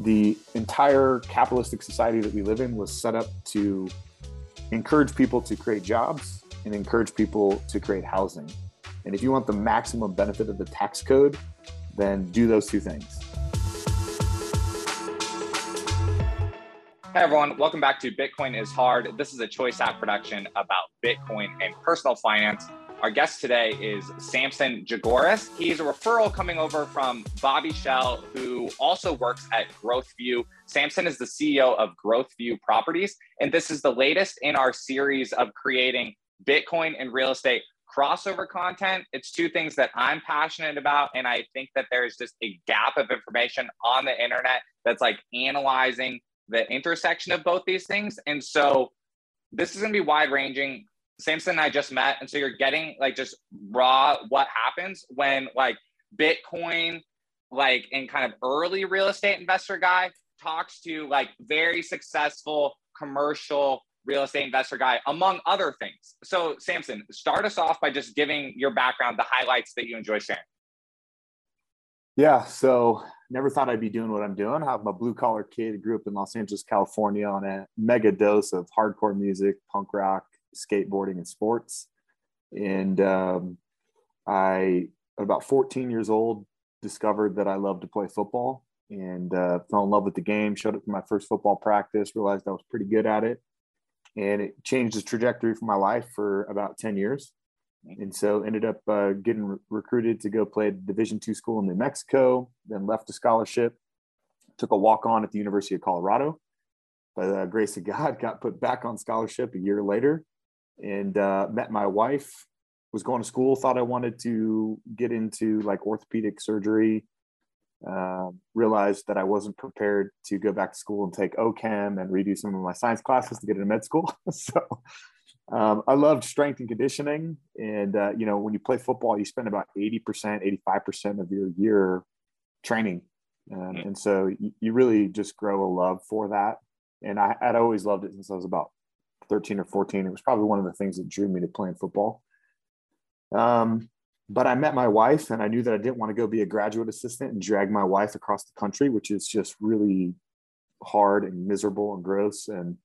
the entire capitalistic society that we live in was set up to encourage people to create jobs and encourage people to create housing. And if you want the maximum benefit of the tax code, then do those two things. Hey everyone, welcome back to Bitcoin is Hard. This is a Choice App production about Bitcoin and personal finance. Our guest today is Samson Jagoras. He's a referral coming over from Bobby Shell, who also works at Growth Vue. Samson is the CEO of Growth Vue Properties, and this is the latest in our series of creating Bitcoin and real estate crossover content. It's two things that I'm passionate about, and I think that there's just a gap of information on the internet that's like analyzing the intersection of both these things. And so this is going to be wide ranging. Samson and I just met. And so you're getting like just raw what happens when like Bitcoin, like in kind of early real estate investor guy talks to like very successful commercial real estate investor guy, among other things. So, Samson, start us off by just giving your background, the highlights that you enjoy sharing. Yeah. So, never thought I'd be doing what I'm doing. I'm a blue collar kid, grew up in Los Angeles, California on a mega dose of hardcore music, punk rock, skateboarding, and sports. And um, I, about 14 years old, discovered that I loved to play football and uh, fell in love with the game. Showed up for my first football practice, realized I was pretty good at it. And it changed the trajectory for my life for about 10 years. And so ended up uh, getting re- recruited to go play at Division two school in New Mexico, then left a scholarship, took a walk on at the University of Colorado. By the grace of God, got put back on scholarship a year later and uh, met my wife. Was going to school, thought I wanted to get into like orthopedic surgery. Uh, realized that I wasn't prepared to go back to school and take OChem and redo some of my science classes to get into med school. so um, I loved strength and conditioning. And, uh, you know, when you play football, you spend about 80%, 85% of your year training. Um, and so you, you, really just grow a love for that. And I, I'd always loved it since I was about 13 or 14. It was probably one of the things that drew me to playing football. Um, but I met my wife and I knew that I didn't want to go be a graduate assistant and drag my wife across the country, which is just really hard and miserable and gross and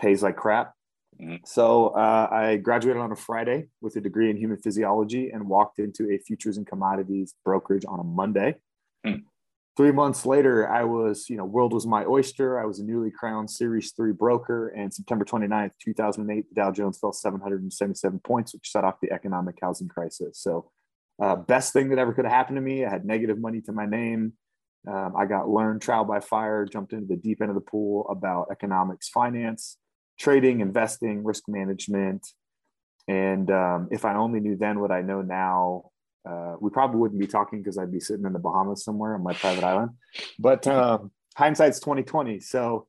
pays like crap. Mm-hmm. So uh, I graduated on a Friday with a degree in human physiology and walked into a futures and commodities brokerage on a Monday. Mm three months later, I was, you know, world was my oyster. I was a newly crowned Series 3 broker. And September 29th, 2008, the Dow Jones fell 777 points, which set off the economic housing crisis. So, uh, best thing that ever could have happened to me. I had negative money to my name. Um, I got learned trial by fire, jumped into the deep end of the pool about economics, finance, trading, investing, risk management. And um, if I only knew then what I know now, uh, we probably wouldn't be talking because I'd be sitting in the Bahamas somewhere on my private island. But um, hindsight's 2020. So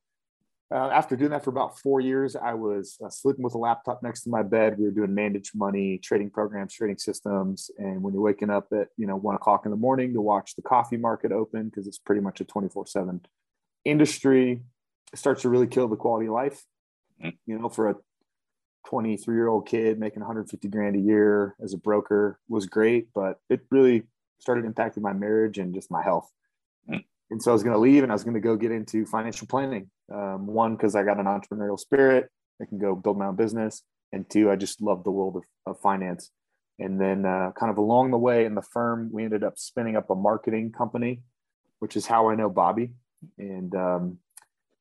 uh, after doing that for about four years, I was uh, sleeping with a laptop next to my bed. We were doing managed money, trading programs, trading systems. And when you're waking up at you know one o'clock in the morning to watch the coffee market open because it's pretty much a 24/7 industry, it starts to really kill the quality of life. Mm. You know, for a 23 year old kid making 150 grand a year as a broker was great, but it really started impacting my marriage and just my health. Mm. And so I was going to leave and I was going to go get into financial planning. Um, one, because I got an entrepreneurial spirit, I can go build my own business. And two, I just love the world of, of finance. And then, uh, kind of along the way in the firm, we ended up spinning up a marketing company, which is how I know Bobby. And um,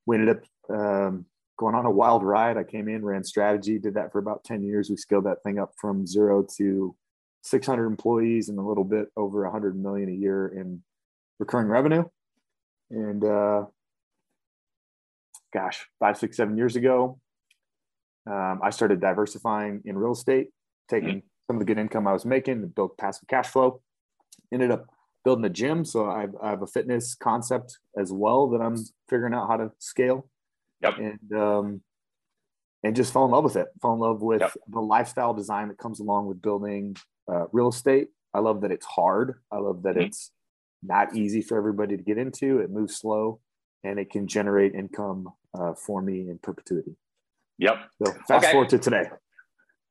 we ended up um, going on a wild ride. I came in, ran strategy, did that for about 10 years. We scaled that thing up from zero to 600 employees and a little bit over 100 million a year in recurring revenue. And uh, gosh, five, six, seven years ago, um, I started diversifying in real estate, taking mm-hmm. some of the good income I was making and built passive cash flow. Ended up building a gym. So I've, I have a fitness concept as well that I'm figuring out how to scale. Yep. And um, and just fell in love with it. Fell in love with yep. the lifestyle design that comes along with building uh, real estate. I love that it's hard. I love that mm-hmm. it's not easy for everybody to get into. It moves slow, and it can generate income uh, for me in perpetuity. Yep. So fast okay. forward to today.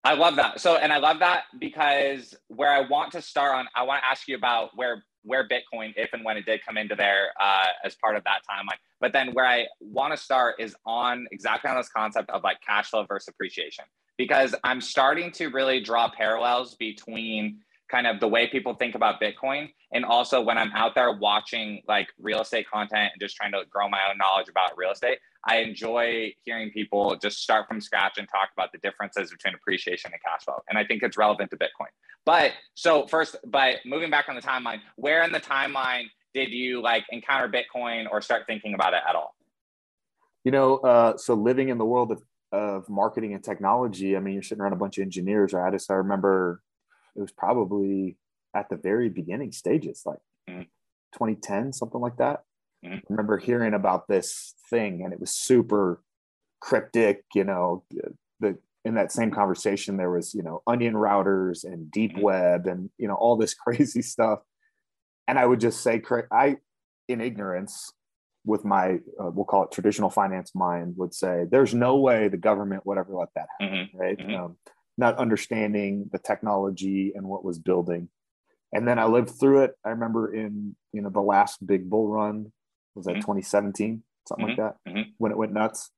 I love that. So, and I love that because where I want to start on, I want to ask you about where where Bitcoin, if and when it did come into there uh, as part of that timeline. But then where I want to start is on exactly on this concept of like cash flow versus appreciation, because I'm starting to really draw parallels between kind of the way people think about Bitcoin. And also when I'm out there watching like real estate content and just trying to grow my own knowledge about real estate, I enjoy hearing people just start from scratch and talk about the differences between appreciation and cash flow. And I think it's relevant to Bitcoin. But so first, but moving back on the timeline, where in the timeline did you like encounter Bitcoin or start thinking about it at all? You know, uh, so living in the world of, of marketing and technology, I mean, you're sitting around a bunch of engineers, right? I just I remember it was probably at the very beginning stages, like mm-hmm. 2010, something like that. Mm-hmm. I remember hearing about this thing and it was super cryptic, you know, the in that same conversation there was, you know, onion routers and deep mm-hmm. web and you know all this crazy stuff. And I would just say I in ignorance with my uh, we'll call it traditional finance mind would say there's no way the government would ever let that happen, mm-hmm. right? Mm-hmm. Um, not understanding the technology and what was building. And then I lived through it. I remember in you know the last big bull run was that mm-hmm. 2017, something mm-hmm. like that, mm-hmm. when it went nuts.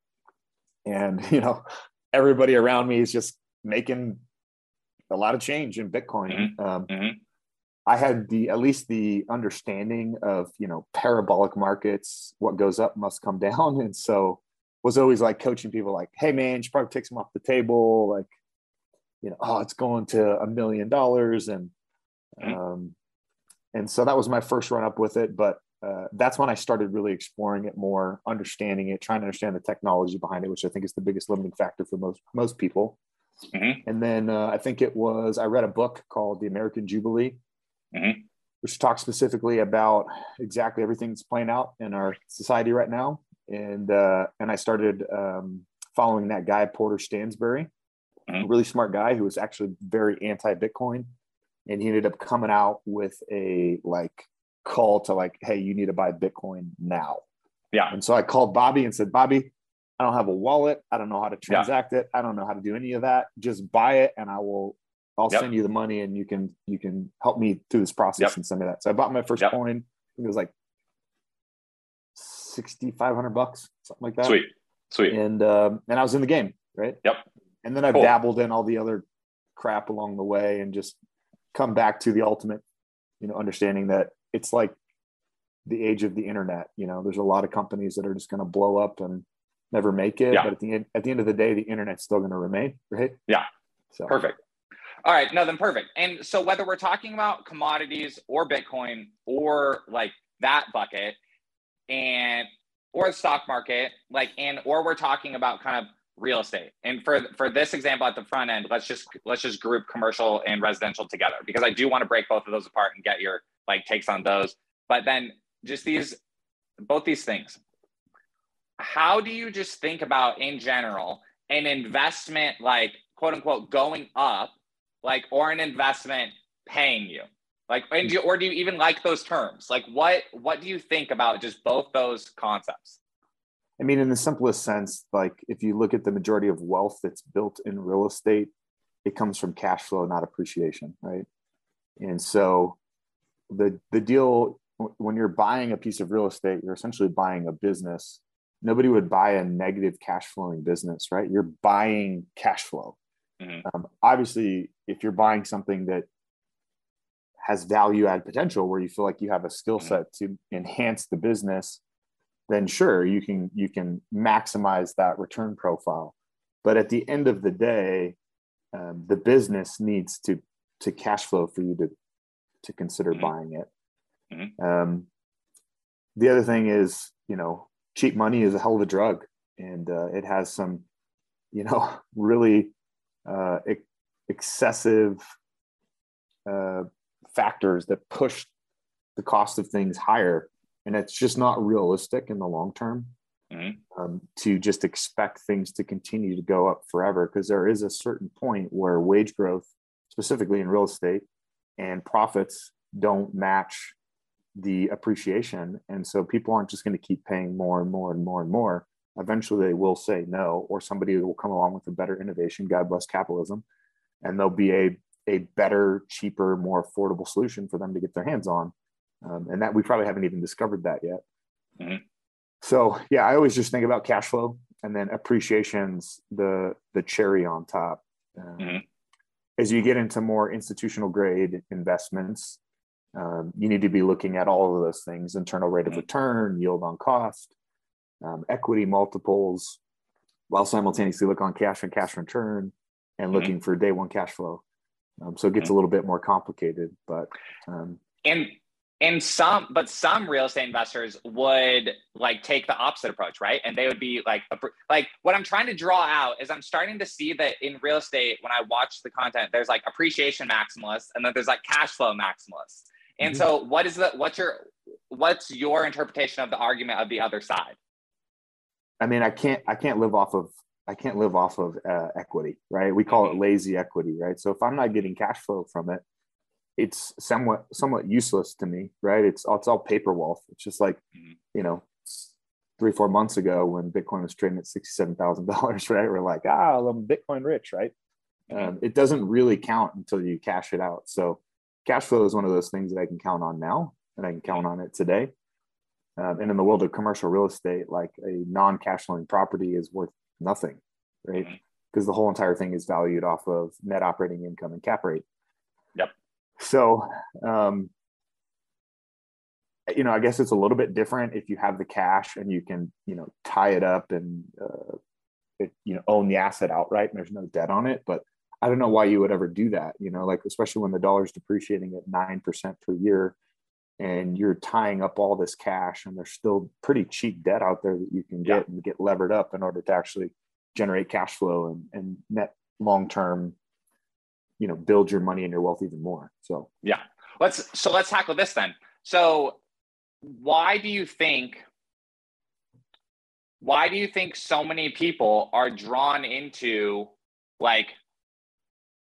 And you know, everybody around me is just making a lot of change in Bitcoin. Mm-hmm. Um, mm-hmm. I had the at least the understanding of you know parabolic markets. What goes up must come down, and so was always like coaching people like, "Hey man, you should probably take some off the table." Like you know, oh, it's going to a million dollars, and mm-hmm. um, and so that was my first run up with it. But uh, that's when I started really exploring it more, understanding it, trying to understand the technology behind it, which I think is the biggest limiting factor for most most people. Mm-hmm. And then uh, I think it was I read a book called The American Jubilee, mm-hmm. which talks specifically about exactly everything that's playing out in our society right now. And uh, and I started um, following that guy Porter Stansberry, mm-hmm. a really smart guy who was actually very anti-Bitcoin, and he ended up coming out with a like call to like, hey, you need to buy Bitcoin now. Yeah. And so I called Bobby and said, Bobby, I don't have a wallet. I don't know how to transact yeah. it. I don't know how to do any of that. Just buy it and I will I'll yep. send you the money and you can you can help me through this process yep. and send me that. So I bought my first yep. coin. it was like 6,500 bucks, something like that. Sweet. Sweet. And um, and I was in the game, right? Yep. And then I've cool. dabbled in all the other crap along the way and just come back to the ultimate, you know, understanding that it's like the age of the internet. You know, there's a lot of companies that are just going to blow up and never make it. Yeah. But at the end, at the end of the day, the internet's still going to remain, right? Yeah. So perfect. All right. No, then perfect. And so whether we're talking about commodities or Bitcoin or like that bucket and or the stock market, like and or we're talking about kind of real estate. And for for this example at the front end, let's just let's just group commercial and residential together because I do want to break both of those apart and get your like takes on those. But then just these both these things. How do you just think about in general an investment like quote unquote going up, like or an investment paying you? Like, and do or do you even like those terms? Like, what what do you think about just both those concepts? I mean, in the simplest sense, like if you look at the majority of wealth that's built in real estate, it comes from cash flow, not appreciation, right? And so the the deal when you're buying a piece of real estate, you're essentially buying a business. Nobody would buy a negative cash flowing business, right? You're buying cash flow. Mm-hmm. Um, obviously, if you're buying something that has value add potential, where you feel like you have a skill mm-hmm. set to enhance the business then sure you can you can maximize that return profile but at the end of the day um, the business needs to to cash flow for you to to consider mm-hmm. buying it mm-hmm. um, the other thing is you know cheap money is a hell of a drug and uh, it has some you know really uh, ex- excessive uh, factors that push the cost of things higher and it's just not realistic in the long term mm-hmm. um, to just expect things to continue to go up forever because there is a certain point where wage growth specifically in real estate and profits don't match the appreciation and so people aren't just going to keep paying more and more and more and more eventually they will say no or somebody will come along with a better innovation god bless capitalism and there'll be a a better cheaper more affordable solution for them to get their hands on um, and that we probably haven't even discovered that yet. Mhm. So yeah, I always just think about cash flow, and then appreciation's the the cherry on top. Um, Mhm. As you get into more institutional grade investments, um, you need to be looking at all of those things: internal rate of Mhm. return, yield on cost, um, equity multiples, while simultaneously look on cash and cash return, and Mhm. looking for day one cash flow. Um, so it gets a little bit more complicated, but um, and and some but some real estate investors would like take the opposite approach right and they would be like like what i'm trying to draw out is i'm starting to see that in real estate when i watch the content there's like appreciation maximalists and then there's like cash flow maximalists and Mhm. so what is the what's your what's your interpretation of the argument of the other side I mean, I can't I can't live off of I can't live off of uh, equity, right? We call it Mhm. lazy equity, right? So if I'm not getting cash flow from it, it's somewhat somewhat useless to me, right? It's it's all paper wealth. It's just like Mhm. you know, three four months ago when Bitcoin was trading at sixty seven thousand dollars, right? We're like, ah, I'm Bitcoin rich, right? Um, it doesn't really count until you cash it out. So cash flow is one of those things that I can count on now, and I can count on it today. Um, and in the world of commercial real estate, like a non-cash flowing property is worth nothing, right? Mhm. Because the whole entire thing is valued off of net operating income and cap rate. So, um, you know, I guess it's a little bit different if you have the cash and you can, you know, tie it up and, uh, it, you know, own the asset outright and there's no debt on it. But I don't know why you would ever do that, you know, like especially when the dollar's depreciating at 9% per year and you're tying up all this cash and there's still pretty cheap debt out there that you can get and get levered up in order to actually generate cash flow and, and net long term, you know, build your money and your wealth even more. So yeah. Let's so let's tackle this then. So why do you think why do you think so many people are drawn into like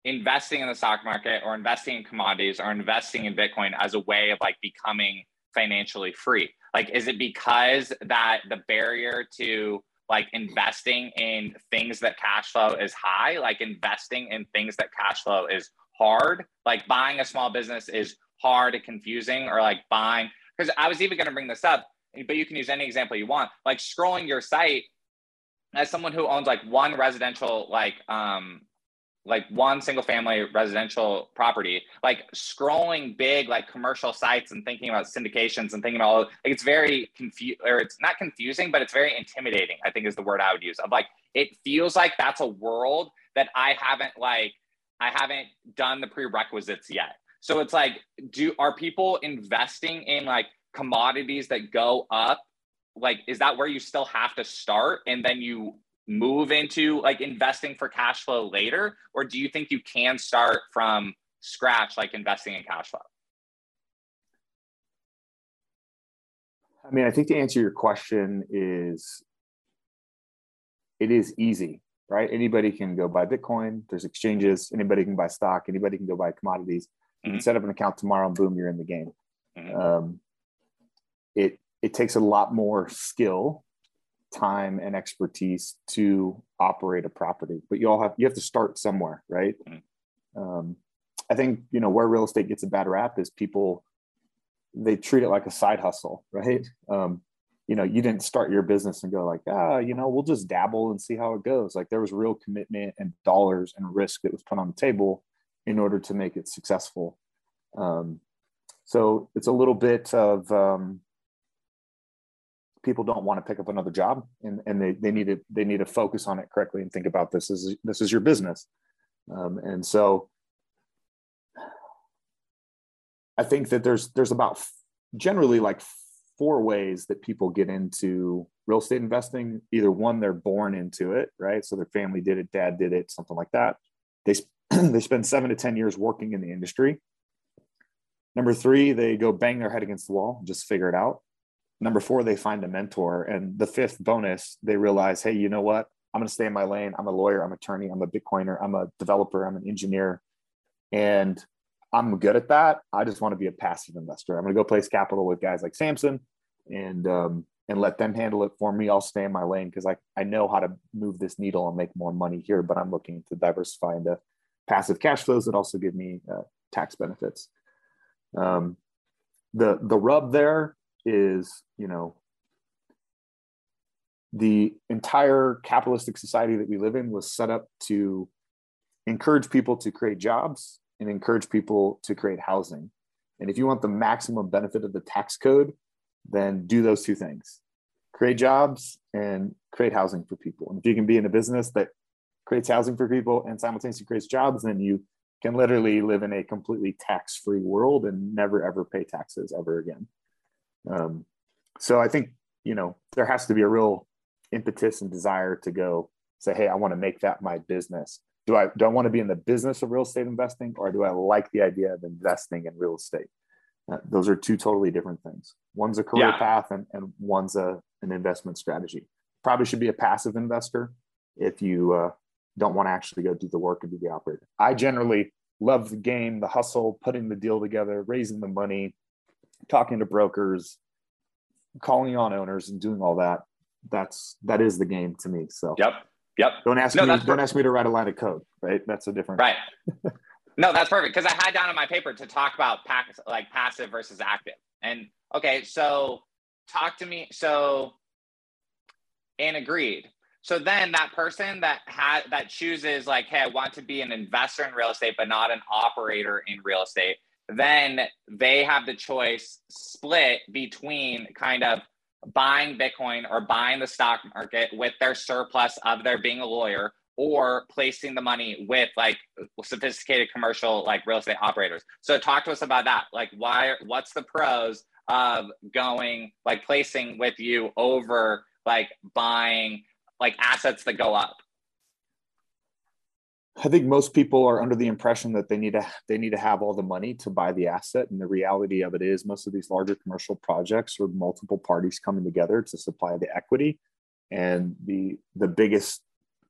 investing in the stock market or investing in commodities or investing in bitcoin as a way of like becoming financially free? Like is it because that the barrier to like investing in things that cash flow is high like investing in things that cash flow is hard. Like buying a small business is hard and confusing or like buying because i was even going to bring this up but you can use any example you want. Like scrolling your site as someone who owns like one residential like um like one single family residential property like scrolling big like commercial sites and thinking about syndications and thinking about all like it's very confused or it's not confusing but it's very intimidating i think is the word i would use of like it feels like that's a world that i haven't like i haven't done the prerequisites yet. So it's like do are people investing in like commodities that go up? Like is that where you still have to start and then you move into like investing for cash flow later or do you think you can start from scratch like investing in cash flow I mean, I think to answer your question is it is easy, right? Anybody can go buy Bitcoin. There's exchanges. Anybody can buy stock. Anybody can go buy commodities. You can Mhm. set up an account tomorrow and boom, you're in the game. Mhm. Um, it it takes a lot more skill, time, and expertise to operate a property. But you all have you have to start somewhere, right? Mhm. Um, I think you know where real estate gets a bad rap is people they treat it like a side hustle, right? Um, you know, you didn't start your business and go like, ah, you know, we'll just dabble and see how it goes. Like there was real commitment and dollars and risk that was put on the table in order to make it successful. Um, so it's a little bit of um, people don't want to pick up another job and, and they, they need to they need to focus on it correctly and think about this as this is your business. Um, and so I think that there's there's about generally like four ways that people get into real estate investing. Either one, they're born into it, right? So their family did it, dad did it, something like that. They they spend seven to ten years working in the industry. Number three, they go bang their head against the wall, just figure it out. Number four, they find a mentor, and the fifth bonus, they realize, hey, you know what? I'm going to stay in my lane. I'm a lawyer. I'm an attorney. I'm a Bitcoiner. I'm a developer. I'm an engineer, and I'm good at that. I just want to be a passive investor. I'm going to go place capital with guys like Samson and um, and let them handle it for me. I'll stay in my lane because I, I know how to move this needle and make more money here, but I'm looking to diversify into passive cash flows that also give me uh, tax benefits. Um, the the rub there is you know the entire capitalistic society that we live in was set up to encourage people to create jobs and encourage people to create housing. And if you want the maximum benefit of the tax code, then do those two things create jobs and create housing for people. And if you can be in a business that creates housing for people and simultaneously creates jobs, then you can literally live in a completely tax free world and never ever pay taxes ever again. Um, so I think, you know, there has to be a real impetus and desire to go say, hey, I want to make that my business. Do I do I want to be in the business of real estate investing, or do I like the idea of investing in real estate? Uh, those are two totally different things. One's a career yeah. path, and, and one's a an investment strategy. Probably should be a passive investor if you uh, don't want to actually go do the work and be the operator. I generally love the game, the hustle, putting the deal together, raising the money, talking to brokers, calling on owners, and doing all that that's that is the game to me. So yep, yep. Don't ask no, me. Don't perfect. ask me to write a line of code. Right. That's a different. Right. no, that's perfect because I had down on my paper to talk about pack, like passive versus active. And okay, so talk to me. So and agreed. So then that person that had that chooses like, hey, I want to be an investor in real estate, but not an operator in real estate. Then they have the choice split between kind of buying Bitcoin or buying the stock market with their surplus of their being a lawyer or placing the money with like sophisticated commercial like real estate operators. So talk to us about that. Like why what's the pros of going like placing with you over like buying like assets that go up? I think most people are under the impression that they need to they need to have all the money to buy the asset, and the reality of it is most of these larger commercial projects are multiple parties coming together to supply the equity, and the the biggest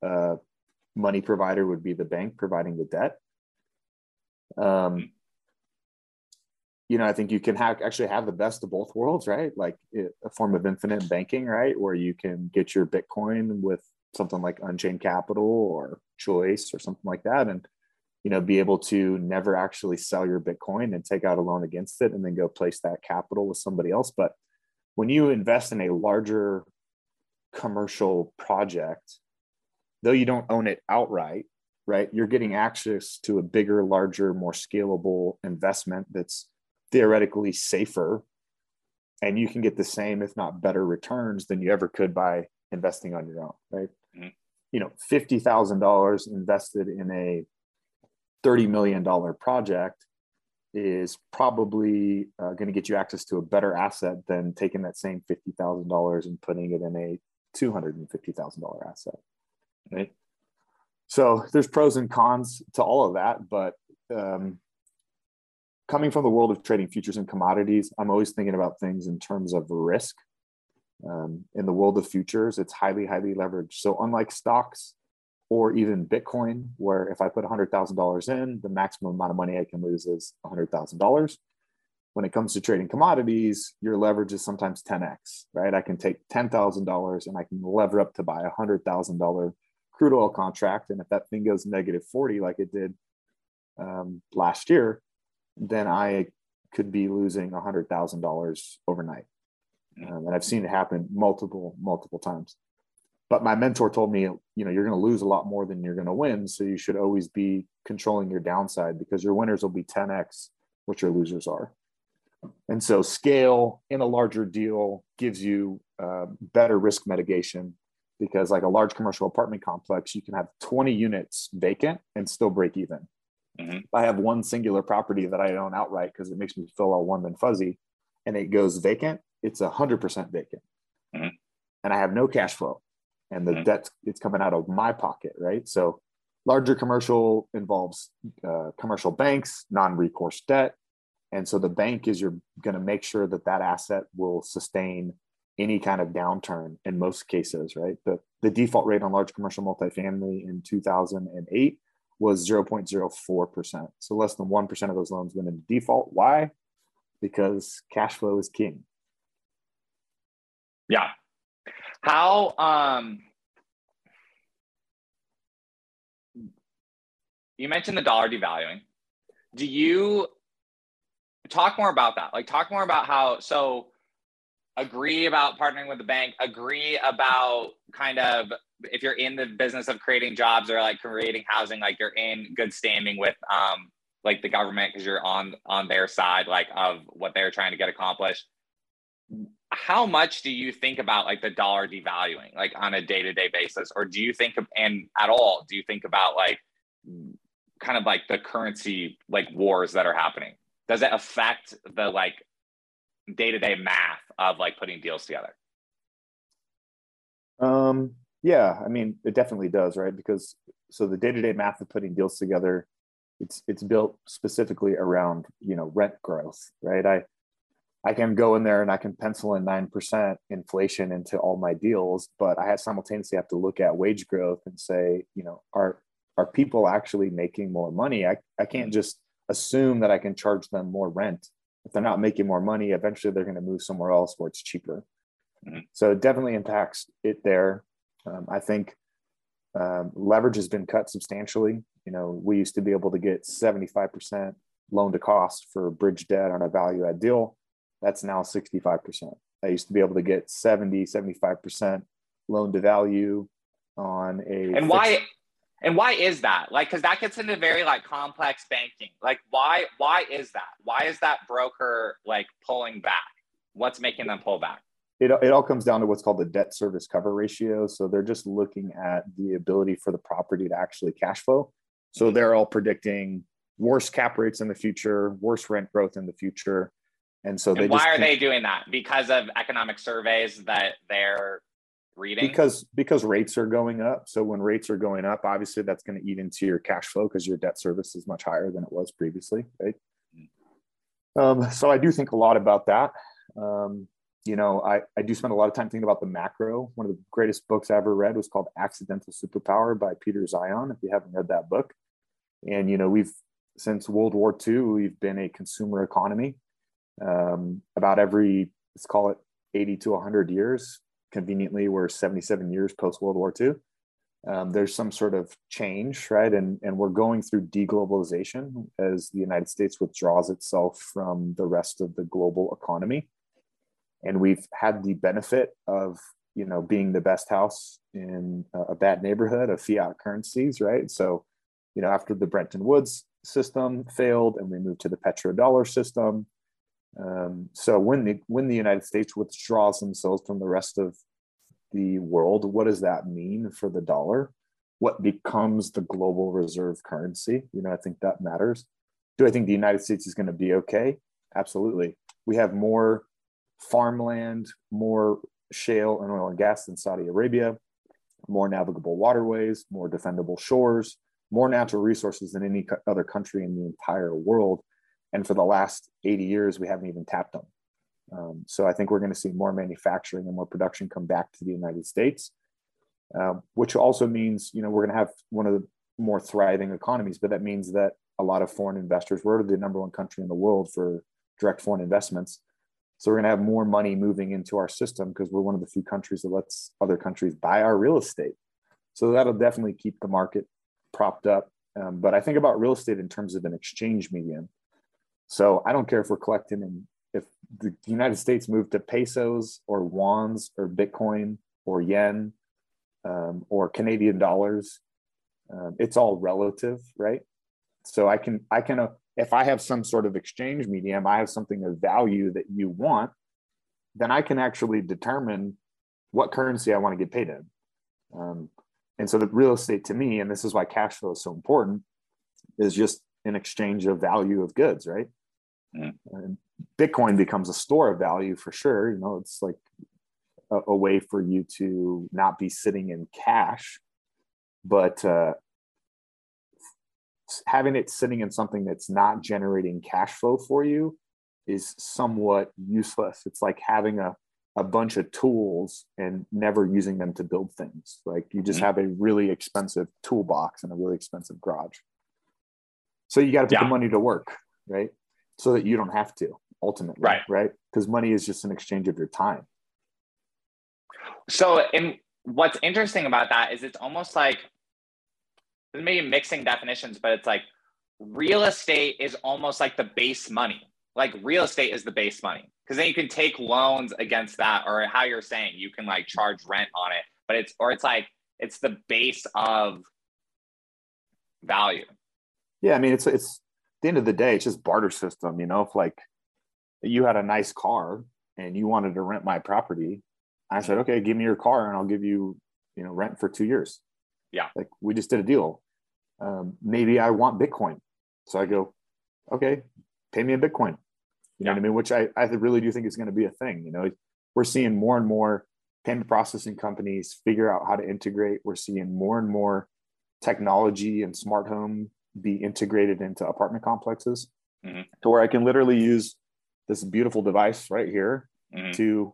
uh, money provider would be the bank providing the debt. Um, you know, I think you can have actually have the best of both worlds, right? Like a form of infinite banking, right, where you can get your Bitcoin with something like Unchained Capital or Choice or something like that, and you know be able to never actually sell your Bitcoin and take out a loan against it, and then go place that capital with somebody else. But when you invest in a larger commercial project, though you don't own it outright, right? You're getting access to a bigger, larger, more scalable investment that's theoretically safer and you can get the same if not better returns than you ever could by investing on your own, right? Mm-hmm. You know, fifty thousand dollars invested in a thirty million dollar project is probably uh, going to get you access to a better asset than taking that same fifty thousand dollars and putting it in a two hundred and fifty thousand dollar asset, right? So there's pros and cons to all of that, but um, coming from the world of trading futures and commodities, I'm always thinking about things in terms of risk um, in the world of futures, it's highly, highly leveraged. So, unlike stocks or even Bitcoin, where if I put $100,000 in, the maximum amount of money I can lose is $100,000. When it comes to trading commodities, your leverage is sometimes 10x, right? I can take $10,000 and I can lever up to buy a $100,000 crude oil contract. And if that thing goes negative 40, like it did um, last year, then I could be losing $100,000 overnight. Um, and I've seen it happen multiple, multiple times. But my mentor told me, you know, you're going to lose a lot more than you're going to win. So you should always be controlling your downside because your winners will be 10x what your losers are. And so scale in a larger deal gives you uh, better risk mitigation because, like a large commercial apartment complex, you can have 20 units vacant and still break even. Mm-hmm. I have one singular property that I own outright because it makes me feel all warm and fuzzy, and it goes vacant, it's a hundred percent vacant, mm-hmm. and I have no cash flow, and the mm-hmm. debt it's coming out of my pocket, right? So, larger commercial involves uh, commercial banks, non-recourse debt, and so the bank is you're going to make sure that that asset will sustain any kind of downturn in most cases, right? The the default rate on large commercial multifamily in 2008 was 0.04%. So less than 1% of those loans went into default. Why? Because cash flow is king. Yeah. How um you mentioned the dollar devaluing. Do you talk more about that. Like talk more about how so agree about partnering with the bank, agree about kind of if you're in the business of creating jobs or like creating housing, like you're in good standing with um like the government because you're on on their side like of what they're trying to get accomplished. How much do you think about like the dollar devaluing like on a day-to-day basis? Or do you think of and at all do you think about like kind of like the currency like wars that are happening? Does it affect the like day-to-day math of like putting deals together? Um, yeah, I mean, it definitely does, right? Because so the day-to-day math of putting deals together, it's it's built specifically around you know rent growth, right? I I can go in there and I can pencil in nine percent inflation into all my deals, but I have simultaneously have to look at wage growth and say, you know, are are people actually making more money? I, I can't just assume that I can charge them more rent if they're not making more money, eventually they're going to move somewhere else where it's cheaper. Mm-hmm. So it definitely impacts it there. Um, I think um, leverage has been cut substantially. You know, we used to be able to get 75% loan to cost for bridge debt on a value add deal. That's now 65%. I used to be able to get 70, 75% loan to value on a. And why? And why is that? Like, because that gets into very like complex banking. Like, why why is that? Why is that broker like pulling back? What's making them pull back? It, it all comes down to what's called the debt service cover ratio. So they're just looking at the ability for the property to actually cash flow. So mm-hmm. they're all predicting worse cap rates in the future, worse rent growth in the future. And so they and why are they doing that? Because of economic surveys that they're reading? Because because rates are going up. So when rates are going up, obviously that's going to eat into your cash flow because your debt service is much higher than it was previously, right? Um, so I do think a lot about that. Um, you know, I, I do spend a lot of time thinking about the macro. One of the greatest books I ever read was called Accidental Superpower by Peter Zeihan. If you haven't read that book, and you know, we've since World War II, we've been a consumer economy. Um, about every let's call it 80 to 100 years, conveniently we're 77 years post World War II. Um, there's some sort of change, right? And, and we're going through deglobalization as the United States withdraws itself from the rest of the global economy. And we've had the benefit of, you know, being the best house in a bad neighborhood of fiat currencies, right? So, you know, after the Bretton Woods system failed and we moved to the petrodollar system, um, so when the when the United States withdraws themselves from the rest of the world, what does that mean for the dollar? What becomes the global reserve currency? You know, I think that matters. Do I think the United States is going to be okay? Absolutely. We have more farmland, more shale and oil and gas than Saudi Arabia, more navigable waterways, more defendable shores, more natural resources than any other country in the entire world and for the last 80 years we haven't even tapped them. Um, so i think we're going to see more manufacturing and more production come back to the united states um, which also means you know we're going to have one of the more thriving economies but that means that a lot of foreign investors we're the number one country in the world for direct foreign investments. So we're going to have more money moving into our system because we're one of the few countries that lets other countries buy our real estate. So that'll definitely keep the market propped up. Um, but i think about real estate in terms of an exchange medium so I don't care if we're collecting and if the United States moved to pesos or wons or Bitcoin or yen um, or Canadian dollars, um, it's all relative, right? So I can I can uh, if I have some sort of exchange medium, I have something of value that you want, then I can actually determine what currency I want to get paid in. Um, and so the real estate to me, and this is why cash flow is so important, is just an exchange of value of goods, right? Mm. Bitcoin becomes a store of value for sure. You know, it's like a, a way for you to not be sitting in cash, but uh, having it sitting in something that's not generating cash flow for you is somewhat useless. It's like having a, a bunch of tools and never using them to build things. Like you just mm-hmm. have a really expensive toolbox and a really expensive garage. So you got to put yeah. the money to work, right? So that you don't have to ultimately right. right? Because money is just an exchange of your time. So and what's interesting about that is it's almost like maybe mixing definitions but it's like real estate is almost like the base money. Like real estate is the base money. Because then you can take loans against that, or how you're saying you can like charge rent on it, but it's or it's like it's the base of value. Yeah, I mean it's it's the end of the day, it's just barter system. You know, if like you had a nice car and you wanted to rent my property, I said, okay, give me your car and I'll give you, you know, rent for two years. Yeah. Like we just did a deal. Um, maybe I want Bitcoin. So I go, okay, pay me in Bitcoin. You know what I mean? Which I, I really do think is going to be a thing. You know, we're seeing more and more payment processing companies figure out how to integrate. We're seeing more and more technology and smart home be integrated into apartment complexes mm-hmm. to where I can literally use this beautiful device right here mm-hmm. to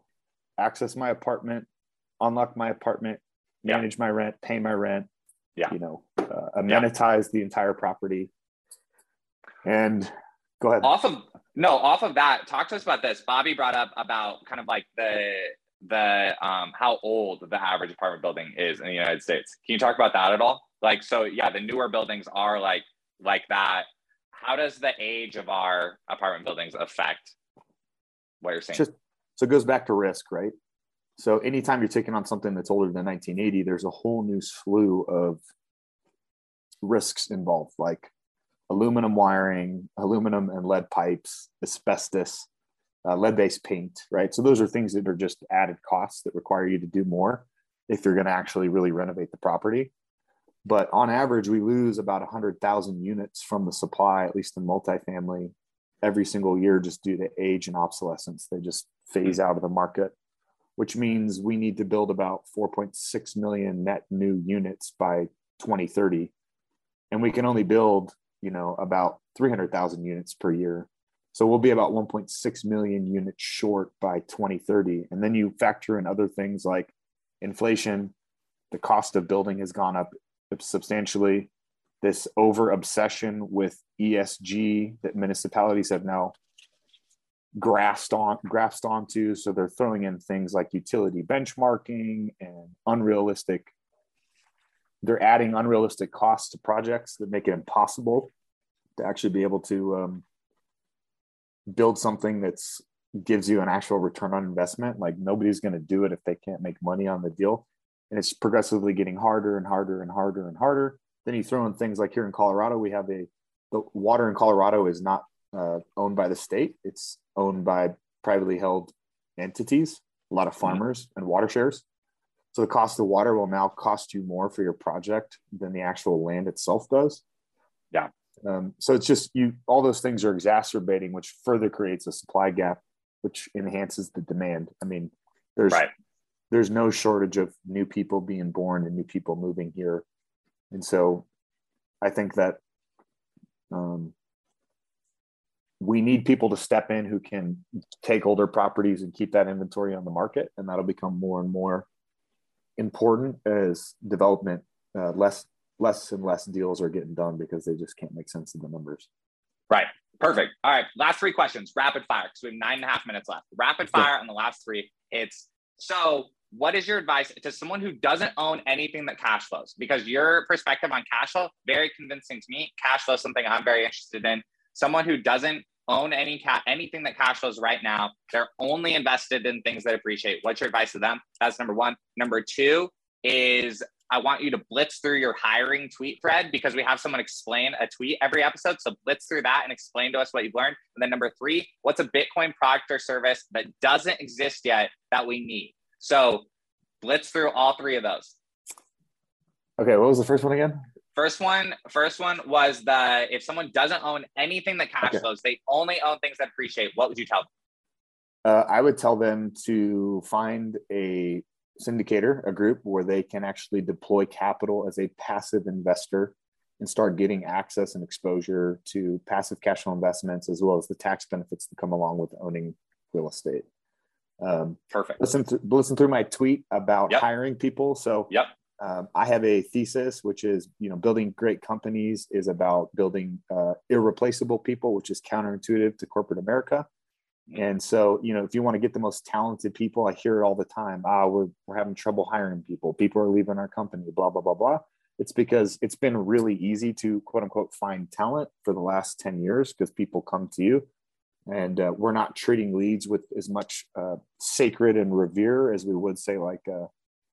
access my apartment, unlock my apartment, manage yeah. my rent, pay my rent, yeah. you know, uh, amenitize yeah. the entire property. And go ahead. Off of no, off of that, talk to us about this. Bobby brought up about kind of like the the um how old the average apartment building is in the United States. Can you talk about that at all? Like so yeah, the newer buildings are like like that. How does the age of our apartment buildings affect what you're saying? Just, so it goes back to risk, right? So anytime you're taking on something that's older than 1980, there's a whole new slew of risks involved, like aluminum wiring, aluminum and lead pipes, asbestos, uh, lead-based paint, right? So those are things that are just added costs that require you to do more if you're going to actually really renovate the property. But on average, we lose about 100,000 units from the supply, at least in multifamily, every single year just due to age and obsolescence. They just phase hmm. out of the market, which means we need to build about 4.6 million net new units by 2030. And we can only build, you know, about 300,000 units per year. So we'll be about 1.6 million units short by 2030. And then you factor in other things like inflation, the cost of building has gone up substantially. This over obsession with ESG that municipalities have now grasped on grasped onto. So they're throwing in things like utility benchmarking and unrealistic. They're adding unrealistic costs to projects that make it impossible to actually be able to um, build something that's gives you an actual return on investment. Like nobody's going to do it if they can't make money on the deal and it's progressively getting harder and harder and harder and harder. Then you throw in things like here in Colorado, we have a the water in Colorado is not uh, owned by the state; it's owned by privately held entities, a lot of mm-hmm. farmers and water shares. So the cost of water will now cost you more for your project than the actual land itself does. Yeah. Um, so it's just you. All those things are exacerbating, which further creates a supply gap, which enhances the demand. I mean, there's right there's no shortage of new people being born and new people moving here. And so I think that um, we need people to step in who can take older properties and keep that inventory on the market. And that'll become more and more important as development, uh, less, less and less deals are getting done because they just can't make sense of the numbers. Right. Perfect. All right. Last three questions, rapid fire. because we have nine and a half minutes left. Rapid fire on the last three. It's so what is your advice to someone who doesn't own anything that cash flows? Because your perspective on cash flow, very convincing to me. Cash flow is something I'm very interested in. Someone who doesn't own any ca- anything that cash flows right now, they're only invested in things that appreciate. What's your advice to them? That's number one. Number two is I want you to blitz through your hiring tweet thread because we have someone explain a tweet every episode. So blitz through that and explain to us what you've learned. And then number three, what's a Bitcoin product or service that doesn't exist yet that we need? So blitz through all three of those. Okay, what was the first one again? First one, first one was the if someone doesn't own anything that cash okay. flows, they only own things that appreciate. What would you tell them? Uh, I would tell them to find a syndicator, a group where they can actually deploy capital as a passive investor and start getting access and exposure to passive cash flow investments as well as the tax benefits that come along with owning real estate. Um, Perfect. Listen, to, listen through my tweet about yep. hiring people. So, yep. Um, I have a thesis, which is, you know, building great companies is about building uh, irreplaceable people, which is counterintuitive to corporate America. Mm-hmm. And so, you know, if you want to get the most talented people, I hear it all the time. Ah, we're, we're having trouble hiring people. People are leaving our company, blah, blah, blah, blah. It's because it's been really easy to quote unquote find talent for the last 10 years because people come to you and uh, we're not treating leads with as much uh, sacred and revere as we would say like uh,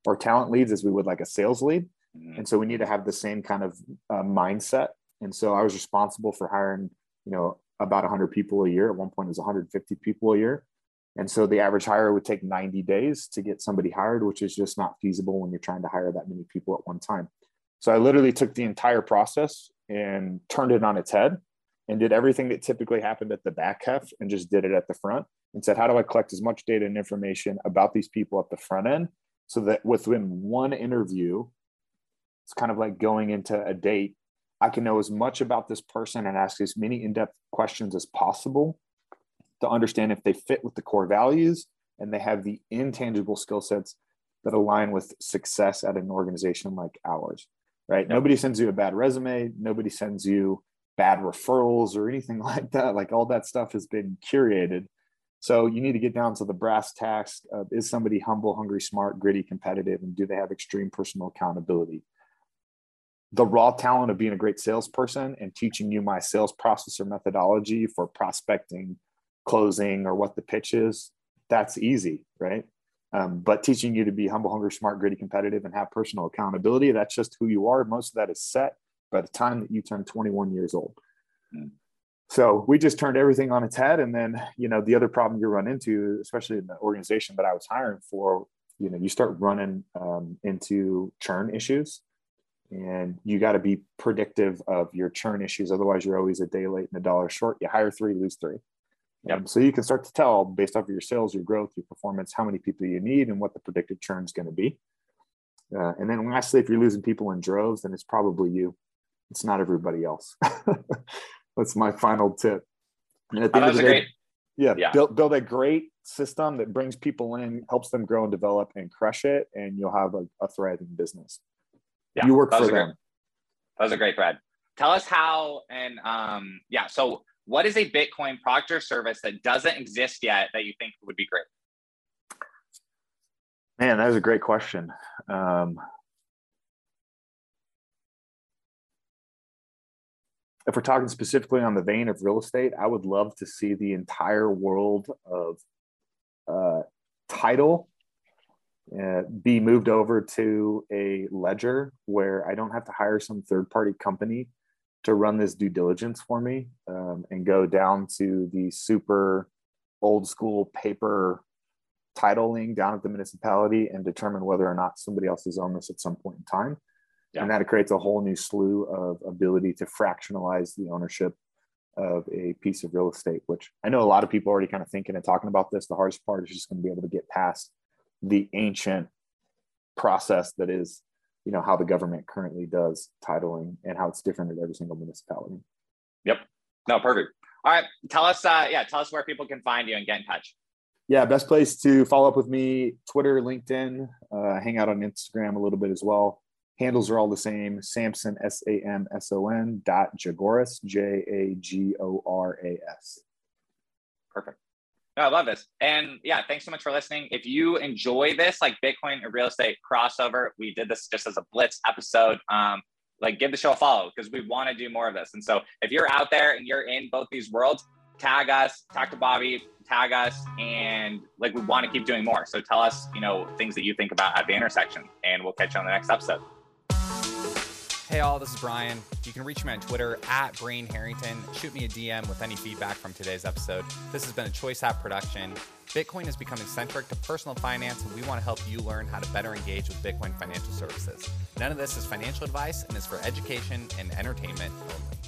or talent leads as we would like a sales lead. Mm-hmm. and so we need to have the same kind of uh, mindset. And so i was responsible for hiring you know about 100 people a year. At one point it was 150 people a year. And so the average hire would take 90 days to get somebody hired which is just not feasible when you're trying to hire that many people at one time. So i literally took the entire process and turned it on its head and did everything that typically happened at the back half and just did it at the front and said, how do I collect as much data and information about these people at the front end so that within one interview, it's kind of like going into a date. I can know as much about this person and ask as many in depth questions as possible to understand if they fit with the core values and they have the intangible skill sets that align with success at an organization like ours, right? Nobody sends you a bad resume. Nobody sends you bad referrals or anything like that. Like all that stuff has been curated. So you need to get down to the brass tacks. of is somebody humble, hungry, smart, gritty, competitive, and do they have extreme personal accountability? The raw talent of being a great salesperson and teaching you my sales process or methodology for prospecting, closing, or what the pitch is, that's easy, right? Um, but teaching you to be humble, hungry, smart, gritty, competitive, and have personal accountability, that's just who you are. Most of that is set by the time that you turn 21 years old. Mm. So we just turned everything on its head. And then, you know, the other problem you run into, especially in the organization that I was hiring for, you know, you start running um, into churn issues and you got to be predictive of your churn issues. Otherwise, you're always a day late and a dollar short. You hire three, lose three. Yep. Um, so you can start to tell based off of your sales, your growth, your performance, how many people you need and what the predicted churn is going to be. Uh, and then lastly, if you're losing people in droves, then it's probably you it's not everybody else. That's my final tip. And at the oh, end of the day, great, yeah, yeah. Build, build a great system that brings people in, helps them grow and develop and crush it, and you'll have a, a thriving business. Yeah, you work for them. Great, that was a great thread. Tell us how and um, yeah. So, what is a Bitcoin product or service that doesn't exist yet that you think would be great? Man, that is a great question. Um, if we're talking specifically on the vein of real estate, I would love to see the entire world of uh, title uh, be moved over to a ledger where I don't have to hire some third party company to run this due diligence for me um, and go down to the super old school paper titling down at the municipality and determine whether or not somebody else has owned this at some point in time. Yeah. And that creates a whole new slew of ability to fractionalize the ownership of a piece of real estate, which I know a lot of people already kind of thinking and talking about this. The hardest part is just going to be able to get past the ancient process that is, you know, how the government currently does titling and how it's different at every single municipality. Yep. No, perfect. All right. Tell us, uh, yeah, tell us where people can find you and get in touch. Yeah, best place to follow up with me, Twitter, LinkedIn, uh, hang out on Instagram a little bit as well handles are all the same samson s-a-m-s-o-n dot jagoras j-a-g-o-r-a-s perfect no, I love this. And yeah, thanks so much for listening. If you enjoy this, like Bitcoin and real estate crossover, we did this just as a blitz episode. Um, like give the show a follow because we want to do more of this. And so if you're out there and you're in both these worlds, tag us, talk to Bobby, tag us, and like we want to keep doing more. So tell us, you know, things that you think about at the intersection, and we'll catch you on the next episode. Hey, all, this is Brian. You can reach me on Twitter at Brain Harrington. Shoot me a DM with any feedback from today's episode. This has been a Choice App production. Bitcoin is becoming centric to personal finance, and we want to help you learn how to better engage with Bitcoin financial services. None of this is financial advice and is for education and entertainment only.